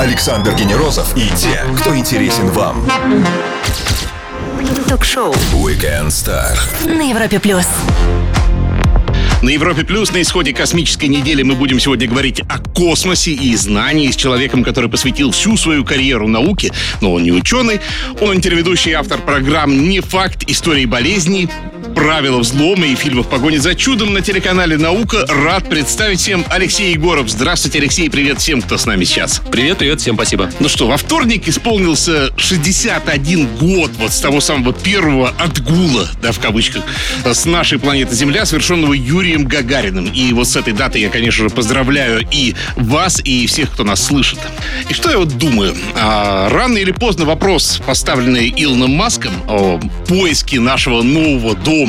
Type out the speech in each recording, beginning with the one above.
Александр Генерозов и те, кто интересен вам. Ток-шоу Weekend Star. на Европе плюс. На Европе Плюс на исходе космической недели мы будем сегодня говорить о космосе и знании с человеком, который посвятил всю свою карьеру науке, но он не ученый, он телеведущий и автор программ «Не факт. Истории болезней», правила взлома и фильмов «Погони за чудом» на телеканале «Наука». Рад представить всем Алексей Егоров. Здравствуйте, Алексей. Привет всем, кто с нами сейчас. Привет, привет, всем спасибо. Ну что, во вторник исполнился 61 год вот с того самого первого отгула, да, в кавычках, с нашей планеты Земля, совершенного Юрием Гагариным. И вот с этой даты я, конечно же, поздравляю и вас, и всех, кто нас слышит. И что я вот думаю? А, рано или поздно вопрос, поставленный Илоном Маском о поиске нашего нового дома,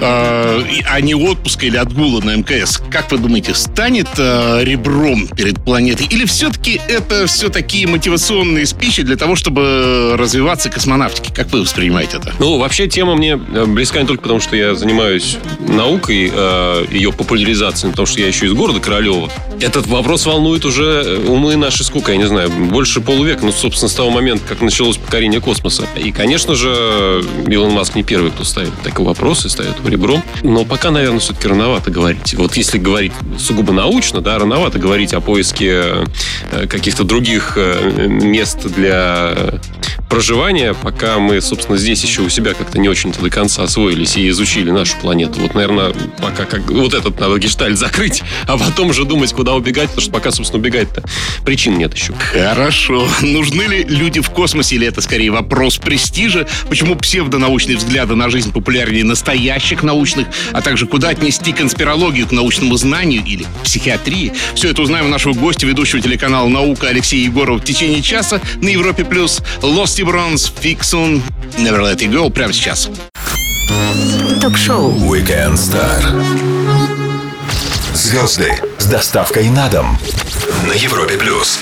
а, и- а не отпуска или отгула на МКС, как вы думаете, станет а, ребром перед планетой? Или все-таки это все такие мотивационные спичи для того, чтобы развиваться космонавтике? Как вы воспринимаете это? Ну, вообще тема мне э, близка не только потому, что я занимаюсь наукой, э, ее популяризацией, потому что я еще из города Королева. Этот вопрос волнует уже э, умы наши сколько, я не знаю, больше полувека, ну, собственно, с того момента, как началось покорение космоса. И, конечно же, Илон Маск не первый, кто ставит такой вопрос и ставит его ребром. Но пока, наверное, все-таки рановато говорить. Вот если говорить сугубо научно, да, рановато говорить о поиске э, каких-то других э, мест для проживания, пока мы, собственно, здесь еще у себя как-то не очень-то до конца освоились и изучили нашу планету. Вот, наверное, пока как вот этот надо гештальт закрыть, а потом уже думать, куда убегать, потому что пока, собственно, убегать-то причин нет еще. Хорошо. Нужны ли люди в космосе, или это скорее вопрос престижа? Почему псевдонаучные взгляды на жизнь популярнее настоящих научных? А также куда отнести конспирологию к научному знанию или психиатрии? Все это узнаем у нашего гостя, ведущего телеканала «Наука» Алексея Егорова в течение часа на Европе+. плюс и Bronze, Fixun, Never Let It Go прямо сейчас. Ток-шоу Weekend Star. Звезды с доставкой на дом. На Европе Плюс.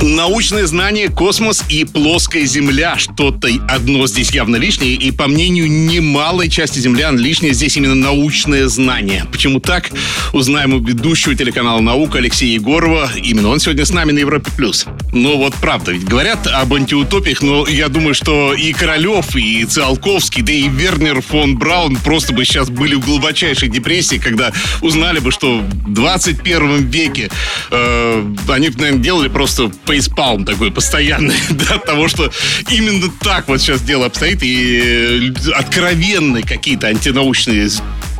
Научное знание, космос и плоская Земля. Что-то одно здесь явно лишнее, и по мнению немалой части землян лишнее здесь именно научное знание. Почему так? Узнаем у ведущего телеканала «Наука» Алексея Егорова. Именно он сегодня с нами на Европе+. плюс. Ну вот правда, ведь говорят об антиутопиях, но я думаю, что и Королев, и Циолковский, да и Вернер фон Браун просто бы сейчас были в глубочайшей депрессии, когда узнали бы, что в 21 веке э, они, наверное, делали просто фейспалм такой постоянный, да, от того, что именно так вот сейчас дело обстоит, и э, откровенные какие-то антинаучные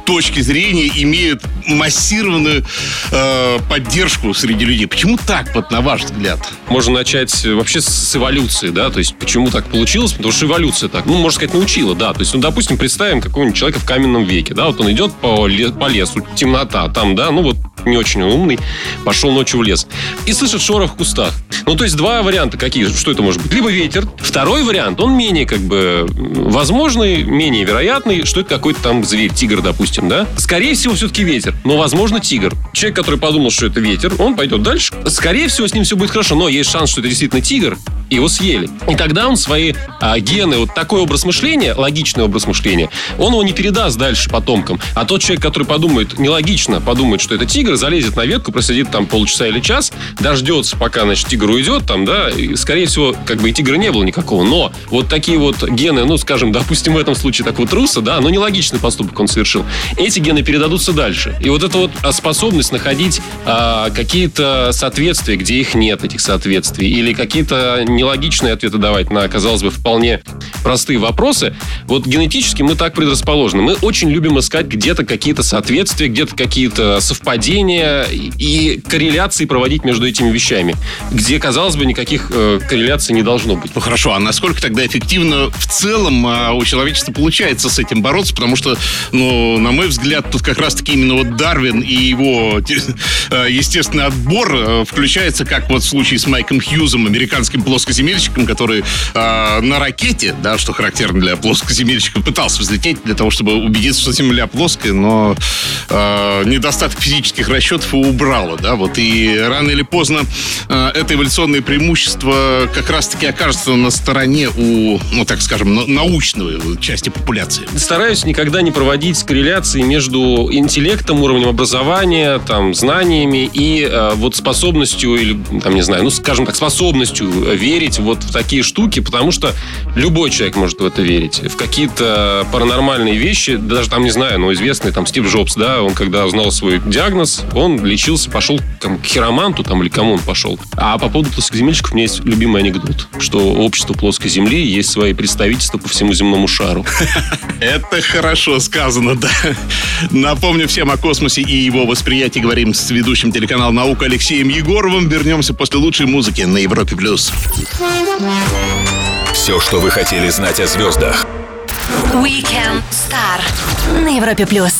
точки зрения имеют массированную э, поддержку среди людей. Почему так, вот на ваш взгляд? Можно начать вообще с эволюции, да, то есть почему так получилось, потому что эволюция так, ну, можно сказать, научила, да, то есть, ну, допустим, представим какого-нибудь человека в каменном веке, да, вот он идет по, ле- по лесу, темнота, там, да, ну, вот не очень умный, пошел ночью в лес и слышит шорох в кустах. Ну, то есть два варианта какие, что это может быть? Либо ветер, второй вариант, он менее как бы возможный, менее вероятный, что это какой-то там зверь, тигр, допустим, да? Скорее всего, все-таки ветер, но, возможно, тигр. Человек, который подумал, что это ветер, он пойдет дальше. Скорее всего, с ним все будет хорошо, но есть шанс, что это действительно тигр, и его съели. И тогда он свои а, гены, вот такой образ мышления, логичный образ мышления, он его не передаст дальше потомкам. А тот человек, который подумает нелогично, подумает, что это тигр, залезет на ветку, просидит там полчаса или час, дождется, пока, значит, тигр уйдет там, да, и, скорее всего, как бы и тигра не было никакого. Но вот такие вот гены, ну, скажем, допустим, в этом случае такого труса, да, но нелогичный поступок он совершил, эти гены передадутся дальше. И вот эта вот а, способность находить а, какие-то соответствия, где их нет, этих соответствий, или какие-то нелогичные ответы давать на, казалось бы, вполне простые вопросы, вот генетически мы так предрасположены. Мы очень любим искать где-то какие-то соответствия, где-то какие-то совпадения и корреляции проводить между этими вещами, где, казалось бы, никаких э, корреляций не должно быть. Ну хорошо, а насколько тогда эффективно в целом а, у человечества получается с этим бороться? Потому что, ну, на мой взгляд, тут как раз-таки именно вот Дарвин и его э, естественный отбор э, включается, как вот в случае с Майком Хьюзом, американским плоскоземельщиком, который э, на ракете, да, что характерно для плоскоземельщика, пытался взлететь для того, чтобы убедиться, что Земля плоская, но э, недостаток физических расчетов его убрало, да, вот и рано или поздно э, это эволюционное преимущество как раз-таки окажется на стороне у, ну, так скажем, на- научной части популяции. Стараюсь никогда не проводить корреляции корреляции между интеллектом, уровнем образования, там, знаниями и э, вот способностью, или, там, не знаю, ну, скажем так, способностью верить вот в такие штуки, потому что любой человек может в это верить. В какие-то паранормальные вещи, даже там, не знаю, ну, известный там Стив Джобс, да, он когда узнал свой диагноз, он лечился, пошел там, к хироманту там или кому он пошел. А по поводу плоскоземельщиков у меня есть любимый анекдот, что общество плоской земли есть свои представительства по всему земному шару. Это хорошо сказано, да. Напомню всем о космосе и его восприятии говорим с ведущим телеканала «Наука» Алексеем Егоровым. Вернемся после лучшей музыки на Европе+. плюс. Все, что вы хотели знать о звездах. Weekend Star на Европе плюс.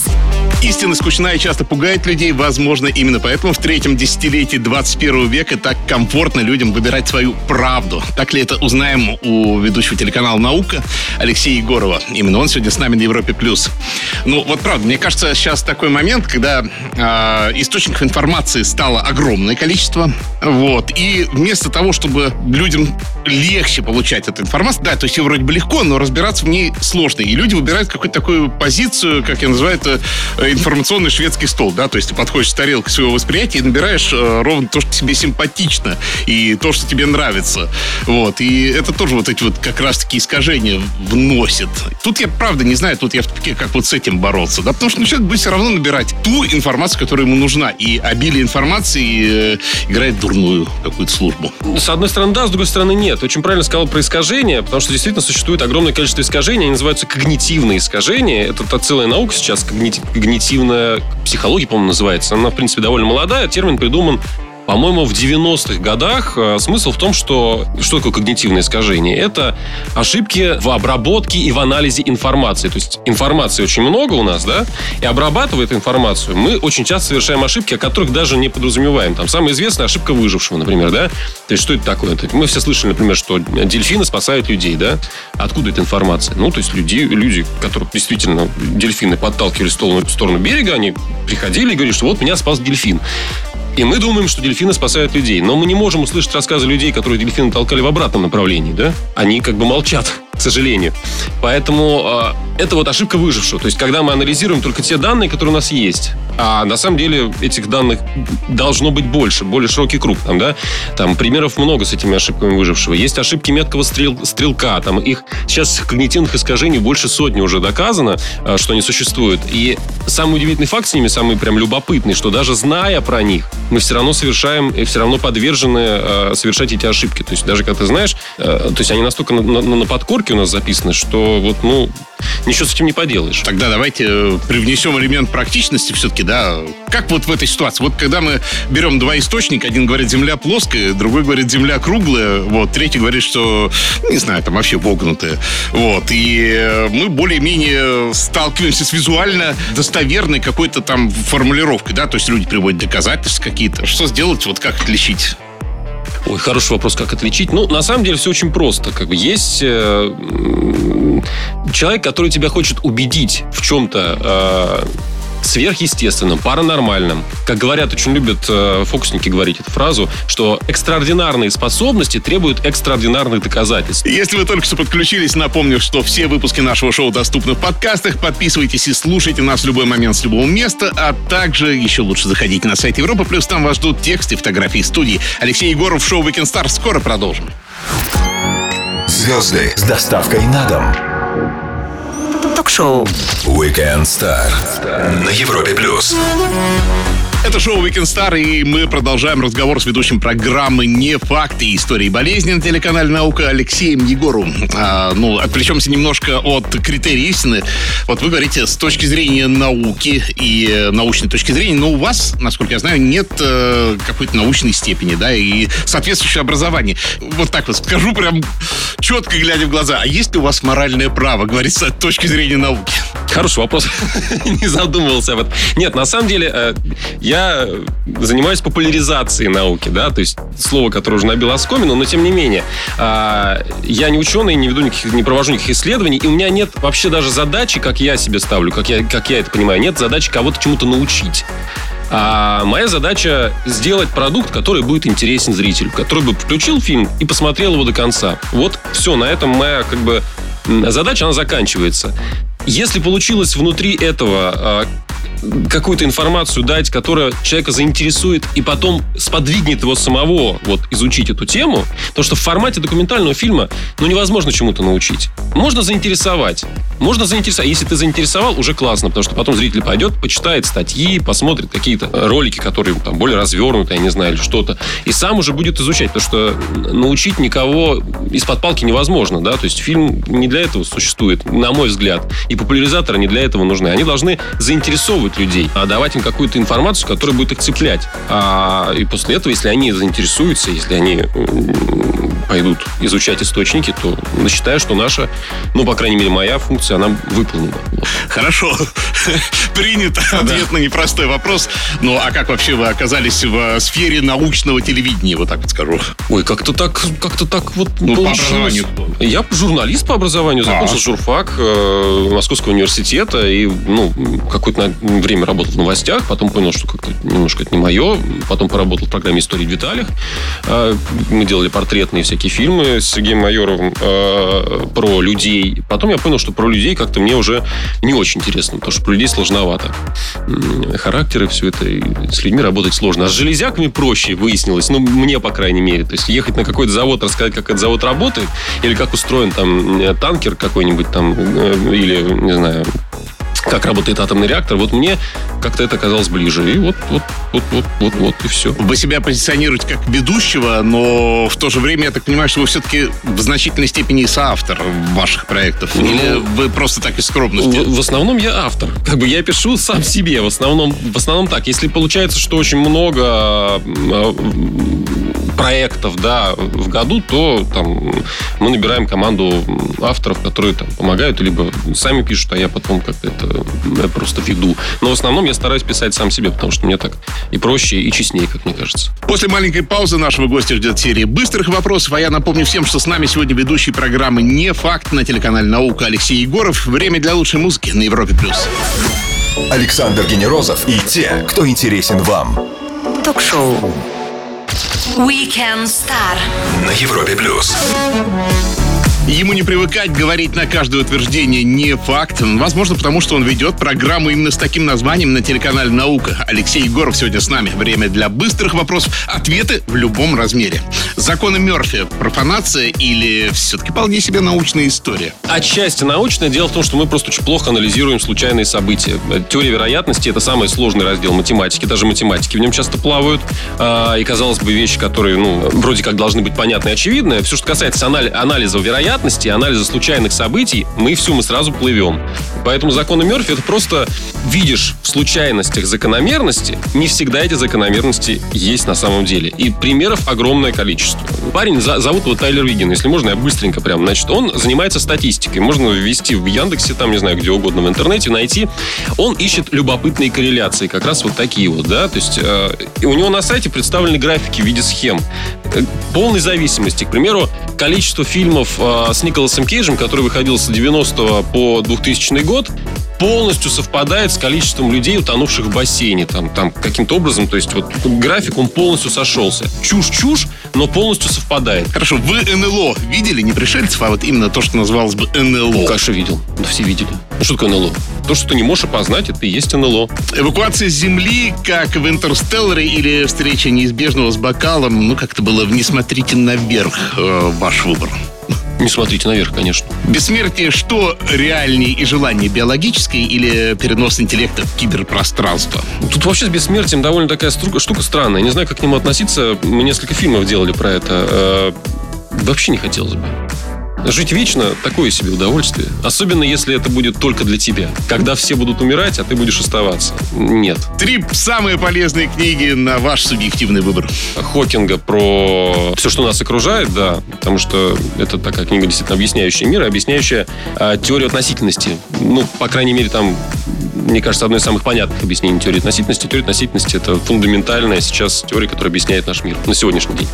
Истина скучна и часто пугает людей. Возможно, именно поэтому в третьем десятилетии 21 века так комфортно людям выбирать свою правду. Так ли это узнаем у ведущего телеканала «Наука» Алексея Егорова. Именно он сегодня с нами на Европе+. плюс. Ну, вот правда, мне кажется, сейчас такой момент, когда э, источников информации стало огромное количество. Вот. И вместо того, чтобы людям легче получать эту информацию, да, то есть ее вроде бы легко, но разбираться в ней сложно. И люди выбирают какую-то такую позицию, как я называю это, информационный шведский стол, да, то есть ты подходишь с тарелкой своего восприятия и набираешь э, ровно то, что тебе симпатично и то, что тебе нравится. Вот. И это тоже вот эти вот как раз-таки искажения вносит. Тут я, правда, не знаю, тут я в тупике, как вот с этим бороться, да, потому что ну, человек будет все равно набирать ту информацию, которая ему нужна. И обилие информации э, играет дурную какую-то службу. С одной стороны, да, с другой стороны, нет. Очень правильно сказал про искажения, потому что действительно существует огромное количество искажений. Они называются когнитивные искажения. Это, целая наука сейчас, когнити, когнитивная психология, по-моему, называется. Она, в принципе, довольно молодая. Термин придуман по-моему, в 90-х годах э, смысл в том, что что такое когнитивное искажение? Это ошибки в обработке и в анализе информации. То есть информации очень много у нас, да, и обрабатывая эту информацию, мы очень часто совершаем ошибки, о которых даже не подразумеваем. Там самая известная ошибка выжившего, например, да. То есть что это такое? Мы все слышали, например, что дельфины спасают людей, да. Откуда эта информация? Ну, то есть люди, люди которые действительно дельфины подталкивали в сторону, сторону берега, они приходили и говорили, что вот меня спас дельфин. И мы думаем, что дельфины спасают людей. Но мы не можем услышать рассказы людей, которые дельфины толкали в обратном направлении, да? Они как бы молчат к сожалению. Поэтому э, это вот ошибка выжившего. То есть, когда мы анализируем только те данные, которые у нас есть, а на самом деле этих данных должно быть больше, более широкий круг. Там, да? там примеров много с этими ошибками выжившего. Есть ошибки меткого стрел, стрелка. Там их сейчас когнитивных искажений больше сотни уже доказано, э, что они существуют. И самый удивительный факт с ними, самый прям любопытный, что даже зная про них, мы все равно совершаем и все равно подвержены э, совершать эти ошибки. То есть даже когда ты знаешь, э, то есть они настолько на, на, на подкорке у нас записано, что вот, ну, ничего с этим не поделаешь. Тогда давайте э, привнесем элемент практичности все-таки, да. Как вот в этой ситуации? Вот когда мы берем два источника, один говорит земля плоская, другой говорит земля круглая, вот, третий говорит, что, не знаю, там вообще вогнутая. Вот, и э, мы более-менее сталкиваемся с визуально достоверной какой-то там формулировкой, да, то есть люди приводят доказательства какие-то. Что сделать, вот как отличить? Ой, хороший вопрос, как отличить. Ну, на самом деле все очень просто. Как бы есть э, человек, который тебя хочет убедить в чем-то э, сверхъестественным, паранормальным. Как говорят, очень любят э, фокусники говорить эту фразу, что экстраординарные способности требуют экстраординарных доказательств. Если вы только что подключились, напомню, что все выпуски нашего шоу доступны в подкастах. Подписывайтесь и слушайте нас в любой момент с любого места, а также еще лучше заходите на сайт Европа, плюс там вас ждут тексты, фотографии студии. Алексей Егоров, шоу Weekend Star. Скоро продолжим. Звезды с доставкой на дом ток-шоу Weekend Star на Европе плюс. Это шоу Weekend Star, и мы продолжаем разговор с ведущим программы «Не факты истории болезни» на телеканале «Наука» Алексеем Егору. А, ну, отвлечемся немножко от критерий истины. Вот вы говорите с точки зрения науки и э, научной точки зрения, но у вас, насколько я знаю, нет э, какой-то научной степени, да, и соответствующего образования. Вот так вот скажу прям четко глядя в глаза. А есть ли у вас моральное право говорить с точки зрения науки? Хороший вопрос. Не задумывался об этом. Нет, на самом деле, э, я занимаюсь популяризацией науки, да, то есть слово, которое уже набило оскомину, но тем не менее. А, я не ученый, не веду никаких, не провожу никаких исследований, и у меня нет вообще даже задачи, как я себе ставлю, как я, как я это понимаю, нет задачи кого-то чему-то научить. А моя задача сделать продукт, который будет интересен зрителю, который бы включил фильм и посмотрел его до конца. Вот все, на этом моя как бы задача, она заканчивается. Если получилось внутри этого а, какую-то информацию дать, которая человека заинтересует и потом сподвигнет его самого вот изучить эту тему, то что в формате документального фильма ну невозможно чему-то научить. Можно заинтересовать. Можно заинтересовать. Если ты заинтересовал, уже классно, потому что потом зритель пойдет, почитает статьи, посмотрит какие-то ролики, которые там более развернуты, я не знаю, или что-то, и сам уже будет изучать, потому что научить никого из-под палки невозможно, да, то есть фильм не для этого существует, на мой взгляд, и популяризаторы не для этого нужны. Они должны заинтересовывать людей, а давать им какую-то информацию, которая будет их цеплять. А, и после этого, если они заинтересуются, если они пойдут изучать источники, то считаю, что наша, ну, по крайней мере, моя функция, она выполнена. Хорошо. Принято. Ответ на непростой вопрос. Ну, а как вообще вы оказались в сфере научного телевидения, вот так вот скажу? Ой, как-то так, как-то так вот Ну, по получилось. образованию кто? Я журналист по образованию, закончил А. журфак э, Московского университета и, ну, какое-то время работал в новостях, потом понял, что как-то немножко это не мое, потом поработал в программе «Истории в деталях». Э, Мы делали портретные всякие фильмы с Сергеем Майоровым э, про людей. Потом я понял, что про людей как-то мне уже не очень интересно, потому что про людей сложновато. Характеры, все это, и с людьми работать сложно. А с железяками проще выяснилось, ну, мне, по крайней мере. То есть ехать на какой-то завод, рассказать, как этот завод работает, или как устроен там э, танкер какой-нибудь там, э, или, не знаю, как работает атомный реактор, вот мне как-то это казалось ближе. И вот, вот, вот, вот, вот, вот, и все. Вы себя позиционируете как ведущего, но в то же время, я так понимаю, что вы все-таки в значительной степени соавтор ваших проектов. Ну, Или вы просто так из скромности? В, в основном я автор. Как бы я пишу сам себе. В основном, в основном так. Если получается, что очень много э, проектов да, в году, то там, мы набираем команду авторов, которые там, помогают, либо сами пишут, а я потом как-то это просто веду. Но в основном я стараюсь писать сам себе, потому что мне так и проще, и честнее, как мне кажется. После маленькой паузы нашего гостя ждет серия быстрых вопросов, а я напомню всем, что с нами сегодня ведущий программы «Не факт» на телеканале «Наука» Алексей Егоров. Время для лучшей музыки на Европе+. плюс. Александр Генерозов и те, кто интересен вам. Ток-шоу. Weekend Star. На Европе плюс. Ему не привыкать говорить на каждое утверждение не факт. Возможно, потому что он ведет программу именно с таким названием на телеканале «Наука». Алексей Егоров сегодня с нами. Время для быстрых вопросов. Ответы в любом размере. Законы Мерфи. Профанация или все-таки вполне себе научная история? Отчасти научное. Дело в том, что мы просто очень плохо анализируем случайные события. Теория вероятности – это самый сложный раздел математики. Даже математики в нем часто плавают. А, И, казалось бы, вещи, которые, ну, вроде как должны быть понятны и очевидны. Все, что касается анали- анализа вероятности, анализа случайных событий, мы все, мы сразу плывем. Поэтому законы Мерфи – это просто видишь в случайностях закономерности. Не всегда эти закономерности есть на самом деле. И примеров огромное количество. Парень, за- зовут его Тайлер Вигин. Если можно, я быстренько прям. Значит, он занимается статистикой. Можно ввести в Яндексе, там, не знаю, где угодно в интернете, найти. Он ищет любопытные корреляции. Как раз вот такие вот, да. То есть э, у него на сайте представлены графики в виде схем. Э, Полной зависимости. К примеру, количество фильмов э, с Николасом Кейджем, который выходил с 90 по 2000 год, полностью совпадает с количеством людей, утонувших в бассейне. Там, там каким-то образом, то есть вот график, он полностью сошелся. Чушь-чушь, но полностью совпадает. Хорошо, вы НЛО видели? Не пришельцев, а вот именно то, что называлось бы НЛО. Конечно, видел. Да все видели. Ну, что такое НЛО? То, что ты не можешь опознать, это и есть НЛО. Эвакуация с Земли, как в «Интерстелларе» или встреча неизбежного с бокалом, ну, как-то было в «Не смотрите наверх» э, ваш выбор. Не смотрите наверх, конечно. Бессмертие что реальнее и желание биологическое или перенос интеллекта в киберпространство? Тут вообще с бессмертием довольно такая струка- штука странная. Не знаю, как к нему относиться. Мы несколько фильмов делали про это. Э, Вообще не хотелось бы. Жить вечно – такое себе удовольствие. Особенно, если это будет только для тебя. Когда все будут умирать, а ты будешь оставаться. Нет. Три самые полезные книги на ваш субъективный выбор. Хокинга про все, что нас окружает, да, потому что это такая книга, действительно объясняющая мир, объясняющая э, теорию относительности. Ну, по крайней мере, там, мне кажется, одно из самых понятных объяснений теории относительности. Теория относительности – это фундаментальная сейчас теория, которая объясняет наш мир на сегодняшний день.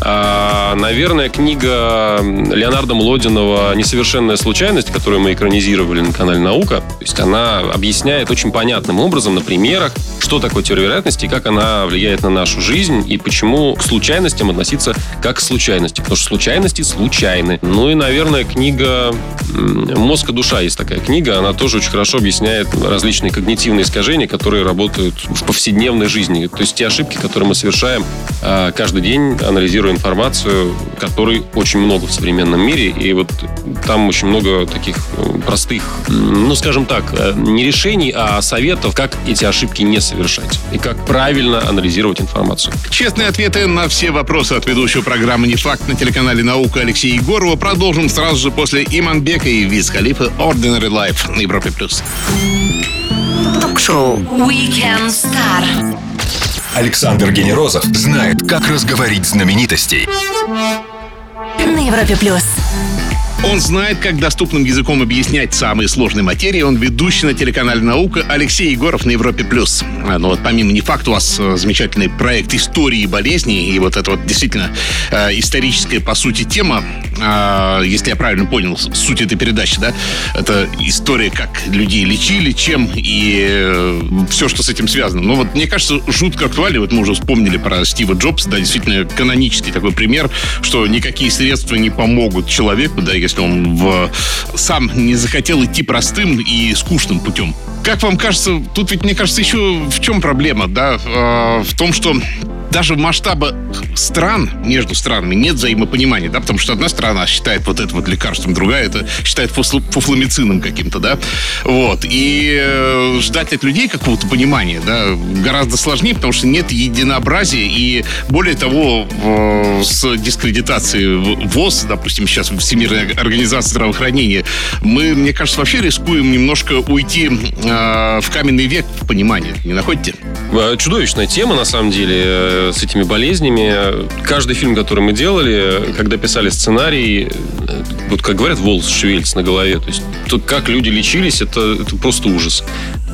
А, наверное, книга Леонардо Володиного «Несовершенная случайность», которую мы экранизировали на канале «Наука». То есть она объясняет очень понятным образом на примерах, что такое теория вероятности как она влияет на нашу жизнь, и почему к случайностям относиться как к случайности. Потому что случайности случайны. Ну и, наверное, книга «Мозг и душа» есть такая книга. Она тоже очень хорошо объясняет различные когнитивные искажения, которые работают в повседневной жизни. То есть те ошибки, которые мы совершаем а, каждый день, анализируя информацию, которой очень много в современном мире. И вот там очень много таких э, простых, ну, скажем так, э, не решений, а советов, как эти ошибки не совершать и как правильно анализировать информацию. Честные ответы на все вопросы от ведущего программы «Не факт» на телеканале «Наука» Алексея Егорова продолжим сразу же после Иманбека и Виз Халифа «Ordinary Life» на Европе+. плюс. Ток-шоу Weekend Star. Александр Генерозов знает, как разговорить знаменитостей. На Европе плюс. Он знает, как доступным языком объяснять самые сложные материи. Он ведущий на телеканале «Наука» Алексей Егоров на Европе+. плюс. А, ну вот помимо не факт, у вас э, замечательный проект истории болезни. И вот это вот действительно э, историческая, по сути, тема. Э, если я правильно понял суть этой передачи, да? Это история, как людей лечили, чем и э, все, что с этим связано. Но вот мне кажется, жутко актуально. Вот мы уже вспомнили про Стива Джобса, да, действительно канонический такой пример, что никакие средства не помогут человеку, да, он в, сам не захотел идти простым и скучным путем. Как вам кажется, тут ведь, мне кажется, еще в чем проблема, да? Э, в том, что даже в масштабах стран, между странами, нет взаимопонимания, да, потому что одна страна считает вот это вот лекарством, другая это считает фуфломицином каким-то, да, вот, и э, ждать от людей какого-то понимания, да, гораздо сложнее, потому что нет единообразия, и более того, с дискредитацией ВОЗ, допустим, сейчас Всемирная организация здравоохранения, мы, мне кажется, вообще рискуем немножко уйти э, в каменный век в понимании, не находите? Чудовищная тема, на самом деле, с этими болезнями. Каждый фильм, который мы делали, когда писали сценарий, вот как говорят, волос шевелится на голове. То есть то, как люди лечились, это, это просто ужас.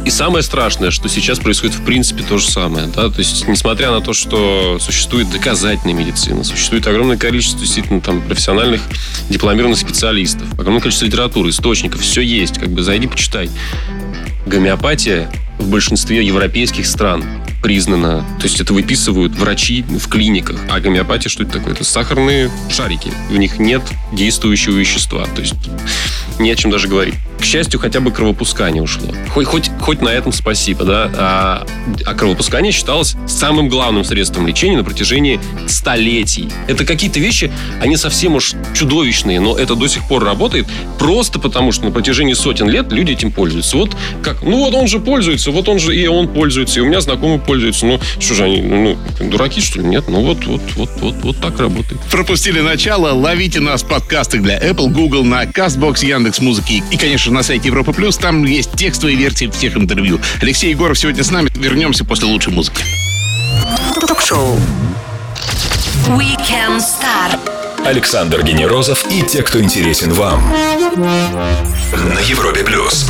И самое страшное, что сейчас происходит в принципе то же самое. Да? То есть, несмотря на то, что существует доказательная медицина, существует огромное количество действительно там профессиональных дипломированных специалистов, огромное количество литературы, источников, все есть. Как бы зайди, почитай. Гомеопатия в большинстве европейских стран признана. То есть это выписывают врачи в клиниках. А гомеопатия что это такое? Это сахарные шарики. В них нет действующего вещества. То есть не о чем даже говорить. К счастью, хотя бы кровопускание ушло. Хоть, хоть, хоть на этом спасибо, да. А, а кровопускание считалось самым главным средством лечения на протяжении столетий. Это какие-то вещи, они совсем уж чудовищные, но это до сих пор работает просто потому, что на протяжении сотен лет люди этим пользуются. Вот как, ну вот он же пользуется, вот он же и он пользуется, и у меня знакомый пользуется. Ну, что же они, ну, дураки, что ли? Нет, ну вот, вот, вот, вот, вот так работает. Пропустили начало, ловите нас в подкастах для Apple, Google, на CastBox, Яндекс Музыки и, конечно, на сайте Европа Плюс. Там есть текстовые версии всех интервью. Алексей Егоров сегодня с нами. Вернемся после лучшей музыки. Ток-шоу Weekend Star. Александр Генерозов и те, кто интересен вам. На Европе Плюс.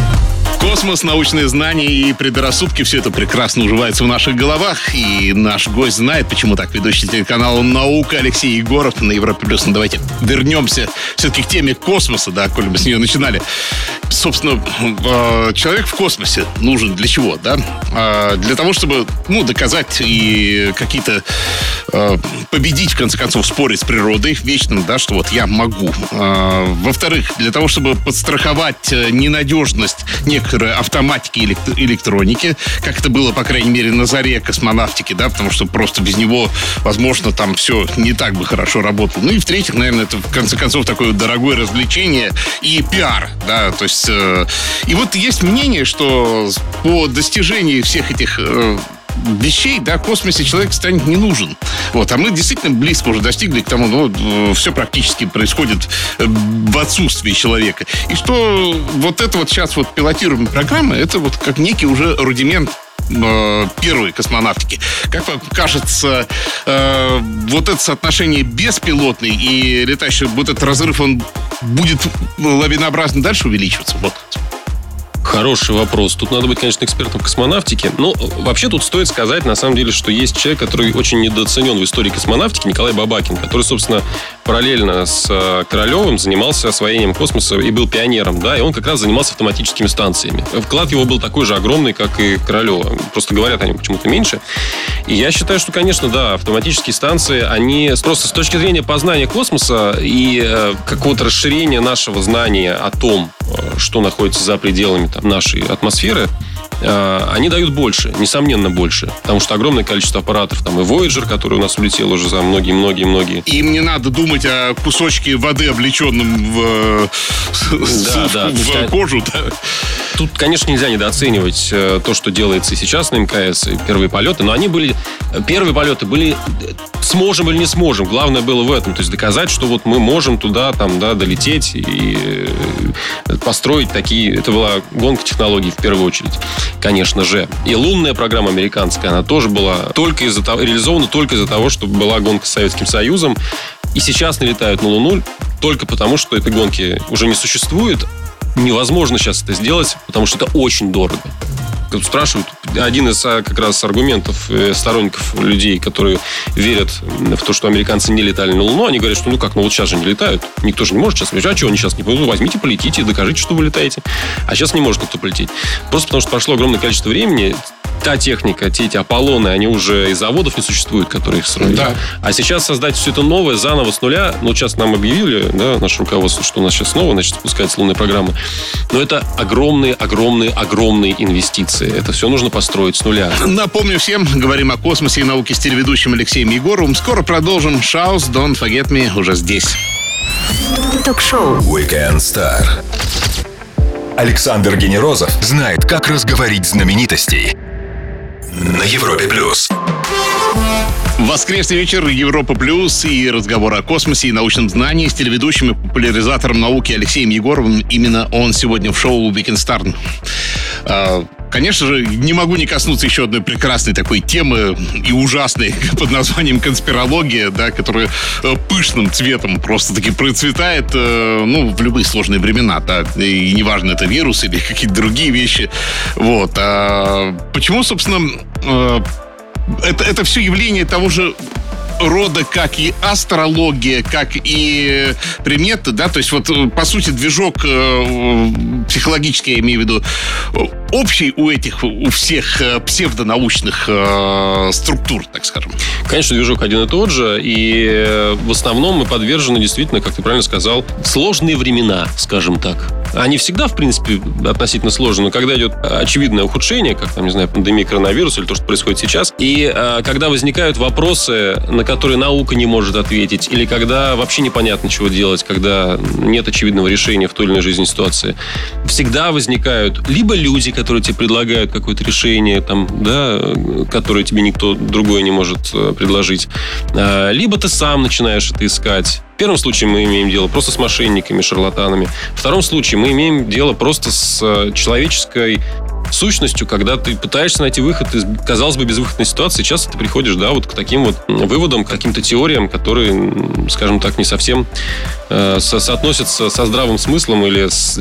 Космос, научные знания и предрассудки все это прекрасно уживается в наших головах. И наш гость знает, почему так. Ведущий телеканала «Наука» Алексей Егоров на Европе+. Плюс. Ну, давайте вернемся все-таки к теме космоса, да, коль мы с нее начинали. Собственно, э, человек в космосе нужен для чего, да? Э, для того, чтобы, ну, доказать и какие-то э, победить, в конце концов, спорить с природой вечным, да, что вот я могу. Во-вторых, для того, чтобы подстраховать ненадежность некоторых автоматики и электроники, как это было, по крайней мере, на заре космонавтики, да, потому что просто без него, возможно, там все не так бы хорошо работало. Ну и в-третьих, наверное, это в конце концов такое дорогое развлечение и пиар, да, то есть э, и вот есть мнение, что по достижении всех этих э, вещей, да, в космосе человек станет не нужен. Вот, а мы действительно близко уже достигли к тому, ну, все практически происходит э, в отсутствии человека. И что вот это вот сейчас вот пилотируемая программа, это вот как некий уже рудимент э, первой космонавтики. Как вам кажется, э, вот это соотношение беспилотный и летающий, вот этот разрыв, он будет лавинообразно дальше увеличиваться? Вот. Хороший вопрос. Тут надо быть, конечно, экспертом в космонавтике. Но вообще тут стоит сказать, на самом деле, что есть человек, который очень недооценен в истории космонавтики, Николай Бабакин, который, собственно, параллельно с э, Королевым занимался освоением космоса и был пионером, да, и он как раз занимался автоматическими станциями. Вклад его был такой же огромный, как и Королева. Просто говорят о нем почему-то меньше. И я считаю, что, конечно, да, автоматические станции, они просто с точки зрения познания космоса и э, какого-то расширения нашего знания о том, э, что находится за пределами там, нашей атмосферы, э, они дают больше, несомненно больше. Потому что огромное количество аппаратов, там и Voyager, который у нас улетел уже за многие-многие-многие. Им не надо думать о кусочке воды, облеченном в, Да, да, в кожу. да. Тут, конечно, нельзя недооценивать э, то, что делается сейчас на мкс, и первые полеты, но они были... Первые полеты были сможем или не сможем. Главное было в этом. То есть доказать, что вот мы можем туда, там, да, долететь и э, построить такие... Это была гонка технологий в первую очередь, конечно же. И лунная программа американская, она тоже была только из-за того, реализована только из-за того, что была гонка с Советским Союзом. И сейчас налетают на Луну только потому, что этой гонки уже не существует. Невозможно сейчас это сделать, потому что это очень дорого. Как спрашивают, один из а, как раз аргументов э, сторонников людей, которые верят в то, что американцы не летали на Луну, они говорят, что ну как, ну вот сейчас же не летают. Никто же не может сейчас летать. А что они сейчас не? Ну, возьмите, полетите, докажите, что вы летаете. А сейчас не может никто полететь. Просто потому что прошло огромное количество времени, та техника, те эти Аполлоны, они уже из заводов не существуют, которые их строили. Да. А сейчас создать все это новое, заново, с нуля, ну, сейчас нам объявили, да, наше руководство, что у нас сейчас снова, значит, спускается лунная программа. Но это огромные, огромные, огромные инвестиции. Это все нужно построить с нуля. Напомню всем, говорим о космосе и науке с телеведущим Алексеем Егоровым. Скоро продолжим. Шаус, Don't Forget Me уже здесь. Ток-шоу. Weekend Star. Александр Генерозов знает, как разговорить знаменитостей на Европе плюс. Воскресный вечер Европа Плюс и разговор о космосе и научном знании с телеведущим и популяризатором науки Алексеем Егоровым. Именно он сегодня в шоу Weekend Star. Конечно же, не могу не коснуться еще одной прекрасной такой темы и ужасной под названием конспирология, да, которая э, пышным цветом просто-таки процветает, э, ну, в любые сложные времена, да, и неважно, это вирус или какие-то другие вещи. Вот. А почему, собственно, э, это, это все явление того же рода, как и астрология, как и приметы, да, то есть вот, по сути, движок э, психологический, я имею в виду, общий у этих, у всех э, псевдонаучных э, структур, так скажем. Конечно, движок один и тот же, и э, в основном мы подвержены действительно, как ты правильно сказал, сложные времена, скажем так. Они всегда, в принципе, относительно сложные, но когда идет очевидное ухудшение, как, там, не знаю, пандемия коронавируса или то, что происходит сейчас, и э, когда возникают вопросы, на которые наука не может ответить, или когда вообще непонятно, чего делать, когда нет очевидного решения в той или иной жизненной ситуации, всегда возникают либо люди, которые тебе предлагают какое-то решение, там, да, э, которое тебе никто другой не может э, предложить, А, либо ты сам начинаешь это искать. В первом случае мы имеем дело просто с мошенниками, шарлатанами. В втором случае мы имеем дело просто с э, человеческой сущностью, когда ты пытаешься найти выход из, казалось бы, безвыходной ситуации. Часто ты приходишь, да, вот к таким вот выводам, к каким-то теориям, которые, скажем так, не совсем э, со- соотносятся со здравым смыслом или с,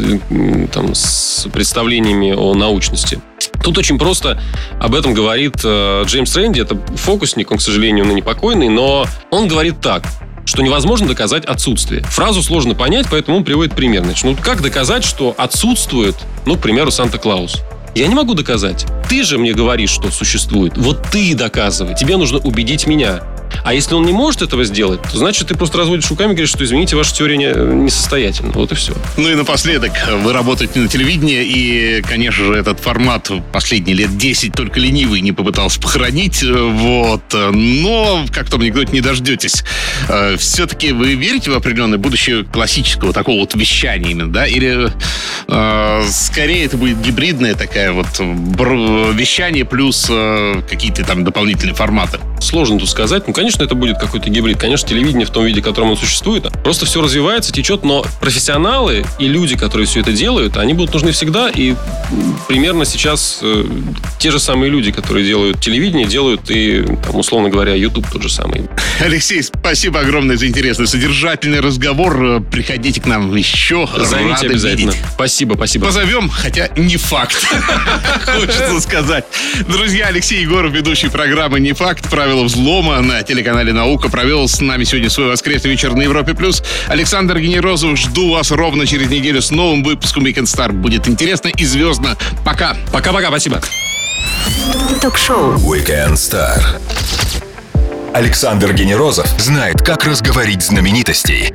там, с представлениями о научности. Тут очень просто об этом говорит э, Джеймс Рэнди. Это фокусник, он, к сожалению, ныне покойный, но он говорит так что невозможно доказать отсутствие. Фразу сложно понять, поэтому он приводит пример. Значит, ну как доказать, что отсутствует, ну, к примеру, Санта-Клаус? Я не могу доказать. Ты же мне говоришь, что существует. Вот ты доказывай. Тебе нужно убедить меня. А если он не может этого сделать, то значит ты просто разводишь руками и говоришь, что извините, ваша теория не- несостоятельна. Вот и все. Ну и напоследок, вы работаете на телевидении, и, конечно же, этот формат последние лет 10 только ленивый не попытался похоронить, вот, но как в том анекдоте не дождетесь. Э, Все-таки вы верите в определенное будущее классического такого вот вещания именно, да, или э, скорее это будет гибридная такая вот вещание плюс э, какие-то там дополнительные форматы? Сложно тут сказать. Ну, конечно, это будет какой-то гибрид. Конечно, телевидение в том виде, в котором оно существует. Просто все развивается, течет, но профессионалы и люди, которые все это делают, они будут нужны всегда. И примерно сейчас э, те же самые люди, которые делают телевидение, делают и, там, условно говоря, YouTube тот же самый. Алексей, спасибо огромное за интересный, содержательный разговор. Приходите к нам еще. Зовите Рады обязательно. видеть. Спасибо, спасибо. Позовем, хотя не факт. Хочется сказать. Друзья, Алексей Егоров, ведущий программы «Не факт. Правила взлома» на телеканале «Наука» провел с нами сегодня свой воскресный вечер на Европе+. плюс. Александр Генерозов, жду вас ровно через неделю с новым выпуском Weekend Star. Будет интересно и звездно. Пока. Пока-пока, спасибо. Ток-шоу. Weekend Star. Александр Генерозов знает, как разговорить знаменитостей.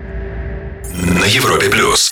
На Европе плюс.